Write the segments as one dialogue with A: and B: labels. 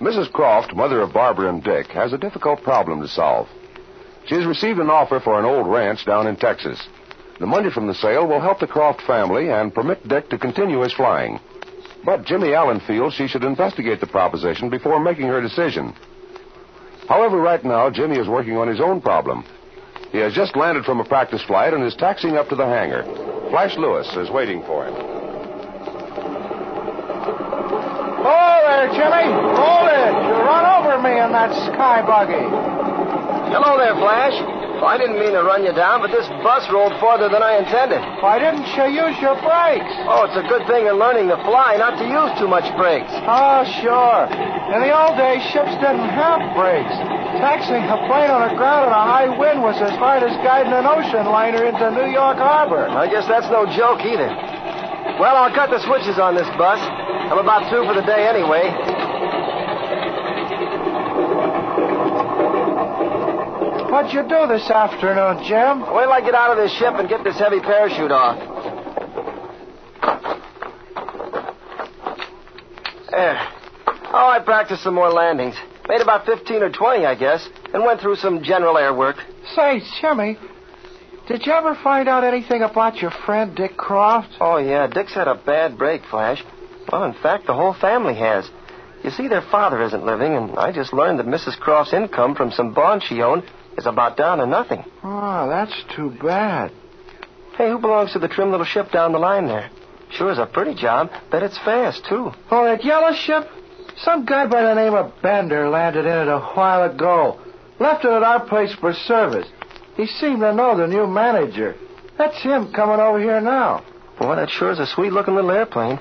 A: Mrs. Croft, mother of Barbara and Dick, has a difficult problem to solve. She has received an offer for an old ranch down in Texas. The money from the sale will help the Croft family and permit Dick to continue his flying. But Jimmy Allen feels she should investigate the proposition before making her decision. However, right now, Jimmy is working on his own problem. He has just landed from a practice flight and is taxiing up to the hangar. Flash Lewis is waiting for him.
B: Oh, there, Jimmy. Hold it. You run over me in that sky buggy.
C: Hello there, Flash. Well, I didn't mean to run you down, but this bus rolled farther than I intended.
B: Why didn't you use your brakes?
C: Oh, it's a good thing in learning to fly not to use too much brakes.
B: Oh, sure. In the old days, ships didn't have brakes. Taxiing a plane on the ground in a high wind was as hard as guiding an ocean liner into New York Harbor.
C: I guess that's no joke either. Well, I'll cut the switches on this bus. I'm about through for the day anyway.
B: What'd you do this afternoon, Jim?
C: Wait till I get out of this ship and get this heavy parachute off. There. Oh, I practiced some more landings. Made about 15 or 20, I guess, and went through some general air work.
B: Say, Jimmy, did you ever find out anything about your friend Dick Croft?
C: Oh, yeah, Dick's had a bad break, Flash. Well, in fact, the whole family has. You see, their father isn't living, and I just learned that Mrs. Croft's income from some bonds she owned is about down to nothing.
B: Oh, that's too bad.
C: Hey, who belongs to the trim little ship down the line there? Sure is a pretty job. Bet it's fast, too.
B: Oh, that yellow ship? Some guy by the name of Bender landed in it a while ago. Left it at our place for service. He seemed to know the new manager. That's him coming over here now.
C: Boy, that sure is a sweet looking little airplane.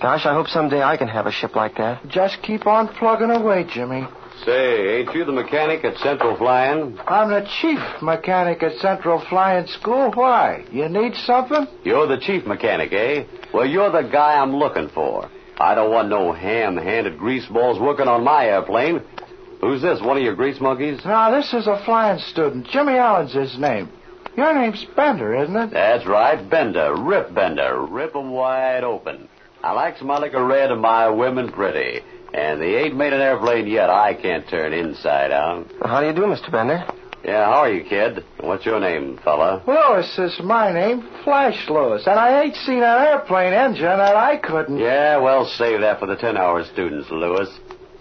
C: Gosh, I hope someday I can have a ship like that.
B: Just keep on plugging away, Jimmy.
D: Say, ain't you the mechanic at Central Flying?
B: I'm the chief mechanic at Central Flying School. Why? You need something?
D: You're the chief mechanic, eh? Well, you're the guy I'm looking for. I don't want no ham-handed grease greaseballs working on my airplane. Who's this, one of your grease monkeys?
B: Now, this is a flying student. Jimmy Allen's his name. Your name's Bender, isn't it?
D: That's right, Bender. Rip Bender. Rip 'em wide open. I likes my liquor red and my women pretty. And they ain't made an airplane yet I can't turn inside out.
C: How do you do, Mr. Bender?
D: Yeah, how are you, kid? What's your name, fella?
B: Lewis is my name, Flash Lewis, and I ain't seen an airplane engine that I couldn't.
D: Yeah, well, save that for the 10-hour students, Lewis.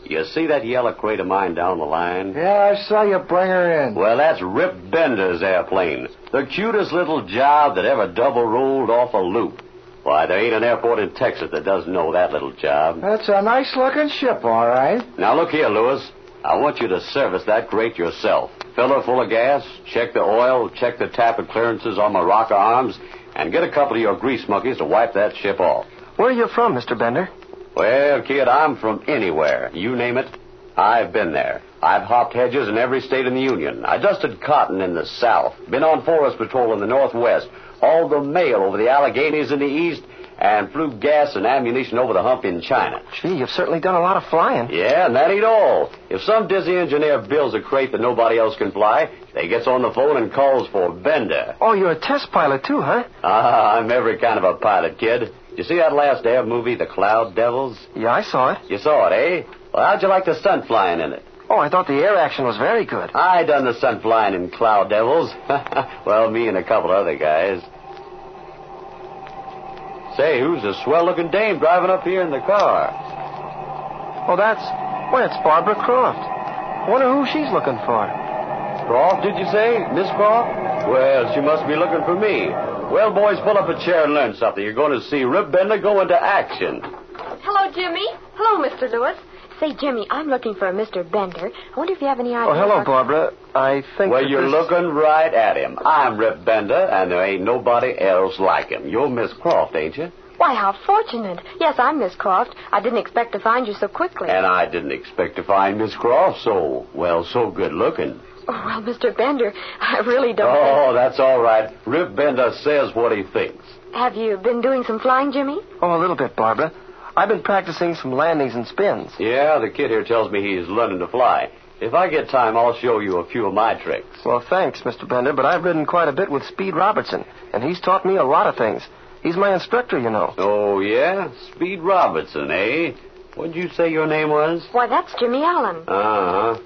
D: You see that yellow crate of mine down the line?
B: Yeah, I saw you bring her in.
D: Well, that's Rip Bender's airplane. The cutest little job that ever double rolled off a loop. Why, there ain't an airport in Texas that doesn't know that little job.
B: That's a nice looking ship, all right.
D: Now, look here, Lewis. I want you to service that crate yourself. Fill her full of gas, check the oil, check the tappet clearances on my rocker arms, and get a couple of your grease monkeys to wipe that ship off.
C: Where are you from, Mr. Bender?
D: Well, kid, I'm from anywhere. You name it. I've been there. I've hopped hedges in every state in the Union. I dusted cotton in the South. Been on forest patrol in the Northwest. Hauled the mail over the Alleghenies in the East. And flew gas and ammunition over the hump in China.
C: Gee, you've certainly done a lot of flying.
D: Yeah, and that ain't all. If some dizzy engineer builds a crate that nobody else can fly, they gets on the phone and calls for Bender.
C: Oh, you're a test pilot, too, huh?
D: Ah, I'm every kind of a pilot, kid. You see that last air movie, The Cloud Devils?
C: Yeah, I saw it.
D: You saw it, eh? Well, how'd you like the stunt flying in it?
C: Oh, I thought the air action was very good.
D: I done the stunt flying in Cloud Devils. well, me and a couple other guys. Say, who's a swell-looking dame driving up here in the car?
C: Oh, that's... Why, it's Barbara Croft. Wonder who she's looking for.
D: Croft, did you say? Miss Croft? Well, she must be looking for me. Well, boys, pull up a chair and learn something. You're going to see Rip Bender go into action.
E: Hello, Jimmy. Hello, Mr. Lewis. Say, Jimmy, I'm looking for a Mr. Bender. I wonder if you have any oh, idea.
C: Oh, hello,
E: what-
C: Barbara. I think.
D: Well, you're
C: this-
D: looking right at him. I'm Rip Bender, and there ain't nobody else like him. You're Miss Croft, ain't you?
E: Why, how fortunate. Yes, I'm Miss Croft. I didn't expect to find you so quickly.
D: And I didn't expect to find Miss Croft so, well, so good looking.
E: Oh, well, Mr. Bender, I really don't.
D: Oh, that's all right. Rip Bender says what he thinks.
E: Have you been doing some flying, Jimmy?
C: Oh, a little bit, Barbara. I've been practicing some landings and spins.
D: Yeah, the kid here tells me he's learning to fly. If I get time, I'll show you a few of my tricks.
C: Well, thanks, Mr. Bender, but I've ridden quite a bit with Speed Robertson, and he's taught me a lot of things. He's my instructor, you know.
D: Oh, yeah? Speed Robertson, eh? What'd you say your name was?
E: Why, that's Jimmy Allen.
D: Uh huh.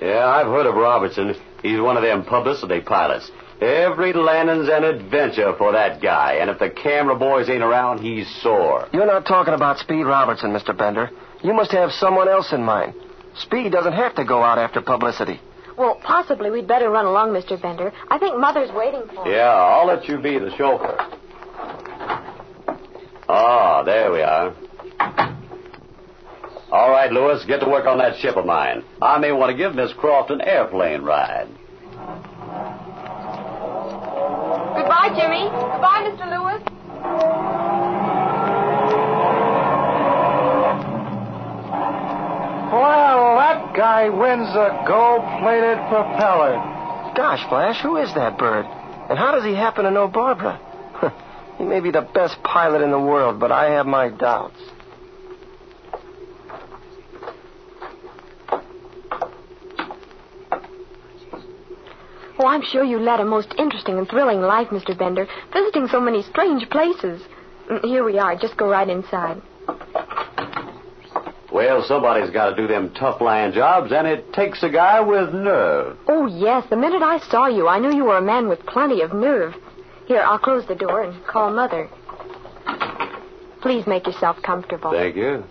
D: Yeah, I've heard of Robertson. He's one of them publicity pilots. Every landing's an adventure for that guy, and if the camera boys ain't around, he's sore.
C: You're not talking about Speed Robertson, Mr. Bender. You must have someone else in mind. Speed doesn't have to go out after publicity.
E: Well, possibly we'd better run along, Mr. Bender. I think Mother's waiting for us.
D: Yeah, I'll let you be the chauffeur. Ah, there we are. All right, Lewis, get to work on that ship of mine. I may want to give Miss Croft an airplane ride.
E: Goodbye, Jimmy. Goodbye, Mr. Lewis.
B: Well, that guy wins a gold-plated propeller.
C: Gosh, Flash, who is that bird? And how does he happen to know Barbara? he may be the best pilot in the world, but I have my doubts.
E: Oh, I'm sure you led a most interesting and thrilling life, Mr. Bender, visiting so many strange places. Mm, Here we are. Just go right inside.
D: Well, somebody's got to do them tough land jobs, and it takes a guy with nerve.
E: Oh, yes. The minute I saw you, I knew you were a man with plenty of nerve. Here, I'll close the door and call Mother. Please make yourself comfortable.
D: Thank you.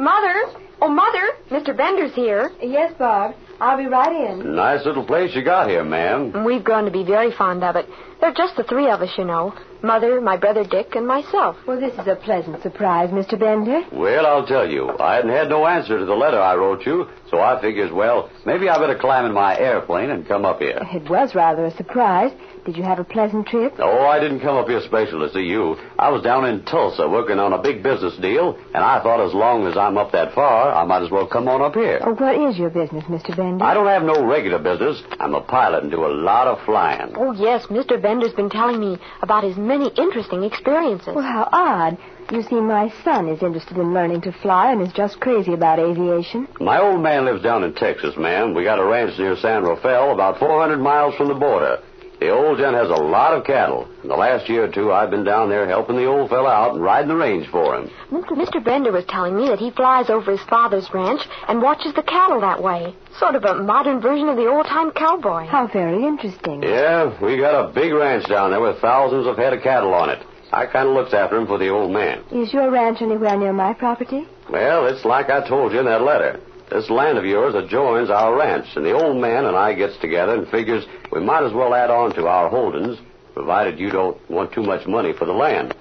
E: Mother! Oh, Mother! Mr. Bender's here.
F: Yes, Bob. I'll be right in.
D: Nice little place you got here, ma'am.
E: We've grown to be very fond of it. There are just the three of us, you know. Mother, my brother Dick, and myself.
F: Well, this is a pleasant surprise, Mr. Bender.
D: Well, I'll tell you, I hadn't had no answer to the letter I wrote you, so I figures, well, maybe I better climb in my airplane and come up here.
F: It was rather a surprise. Did you have a pleasant trip?
D: Oh, I didn't come up here special to see you. I was down in Tulsa working on a big business deal, and I thought as long as I'm up that far, I might as well come on up here.
F: Oh, what is your business, Mr. Bender?
D: I don't have no regular business. I'm a pilot and do a lot of flying.
E: Oh, yes, Mr. Bender's been telling me about his many interesting experiences.
F: Well, how odd. You see, my son is interested in learning to fly and is just crazy about aviation.
D: My old man lives down in Texas, ma'am. We got a ranch near San Rafael, about 400 miles from the border. The old gent has a lot of cattle. In the last year or two, I've been down there helping the old fella out and riding the range for him.
E: Mr. Bender was telling me that he flies over his father's ranch and watches the cattle that way. Sort of a modern version of the old-time cowboy.
F: How very interesting.
D: Yeah, we got a big ranch down there with thousands of head of cattle on it. I kind of looks after him for the old man.
F: Is your ranch anywhere near my property?
D: Well, it's like I told you in that letter. This land of yours adjoins our ranch, and the old man and I gets together and figures we might as well add on to our holdings, provided you don't want too much money for the land.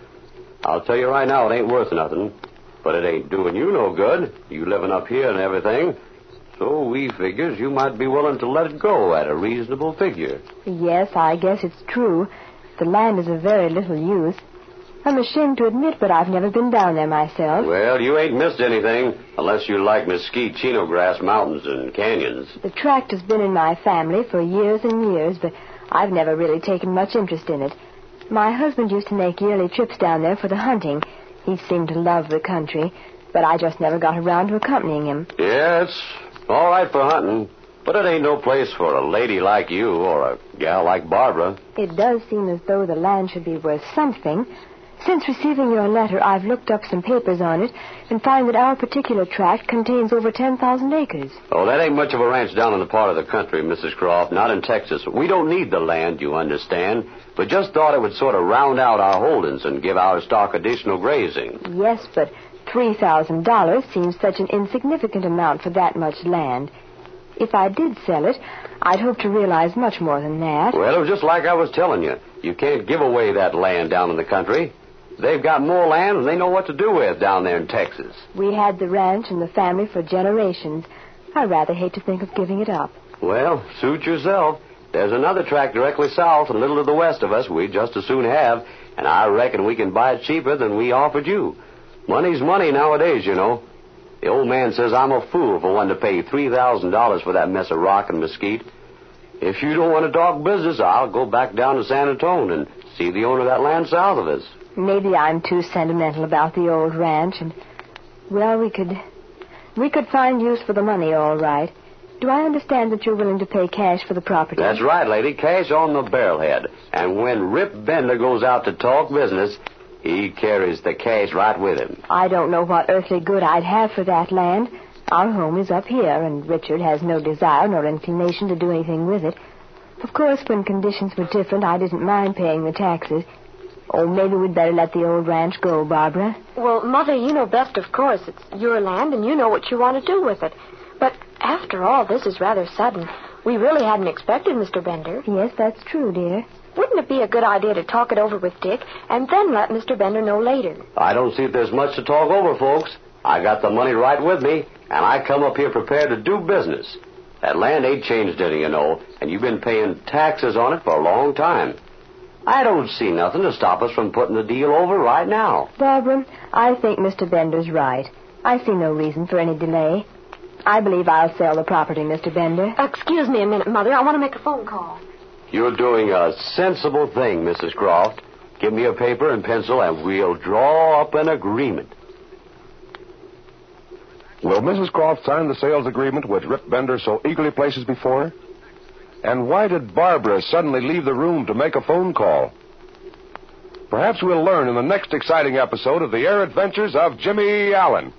D: I'll tell you right now, it ain't worth nothing, but it ain't doing you no good. You living up here and everything. So we figures you might be willing to let it go at a reasonable figure.
F: Yes, I guess it's true. The land is of very little use. I'm ashamed to admit, but I've never been down there myself.
D: Well, you ain't missed anything unless you like mesquite chino grass mountains and canyons.
F: The tract has been in my family for years and years, but I've never really taken much interest in it. My husband used to make yearly trips down there for the hunting. He seemed to love the country, but I just never got around to accompanying him.
D: Yeah, it's all right for hunting, but it ain't no place for a lady like you or a gal like Barbara.
F: It does seem as though the land should be worth something. Since receiving your letter, I've looked up some papers on it and find that our particular tract contains over 10,000 acres.
D: Oh, that ain't much of a ranch down in the part of the country, Mrs. Croft, not in Texas. We don't need the land, you understand, but just thought it would sort of round out our holdings and give our stock additional grazing.
F: Yes, but $3,000 seems such an insignificant amount for that much land. If I did sell it, I'd hope to realize much more than that.
D: Well, it was just like I was telling you. You can't give away that land down in the country. They've got more land than they know what to do with down there in Texas.
F: We had the ranch and the family for generations. I rather hate to think of giving it up.
D: Well, suit yourself. There's another tract directly south and a little to the west of us we'd just as soon have, and I reckon we can buy it cheaper than we offered you. Money's money nowadays, you know. The old man says I'm a fool for wanting to pay $3,000 for that mess of rock and mesquite. If you don't want to talk business, I'll go back down to San Antonio and see the owner of that land south of us.
F: Maybe I'm too sentimental about the old ranch, and well, we could we could find use for the money, all right. Do I understand that you're willing to pay cash for the property?
D: That's right, lady. Cash on the barrelhead. And when Rip Bender goes out to talk business, He carries the cash right with him.
F: I don't know what earthly good I'd have for that land. Our home is up here, and Richard has no desire nor inclination to do anything with it. Of course, when conditions were different, I didn't mind paying the taxes. Oh, maybe we'd better let the old ranch go, Barbara.
E: Well, Mother, you know best, of course. It's your land, and you know what you want to do with it. But after all, this is rather sudden. We really hadn't expected Mr. Bender.
F: Yes, that's true, dear.
E: Wouldn't it be a good idea to talk it over with Dick and then let Mr. Bender know later?
D: I don't see if there's much to talk over, folks. I got the money right with me, and I come up here prepared to do business. That land ain't changed any, you know, and you've been paying taxes on it for a long time. I don't see nothing to stop us from putting the deal over right now.
F: Barbara, I think Mr. Bender's right. I see no reason for any delay. I believe I'll sell the property, Mr. Bender.
E: Excuse me a minute, Mother. I want to make a phone call.
D: You're doing a sensible thing, Mrs. Croft. Give me a paper and pencil, and we'll draw up an agreement.
A: Will Mrs. Croft sign the sales agreement which Rip Bender so eagerly places before her? And why did Barbara suddenly leave the room to make a phone call? Perhaps we'll learn in the next exciting episode of the Air Adventures of Jimmy Allen.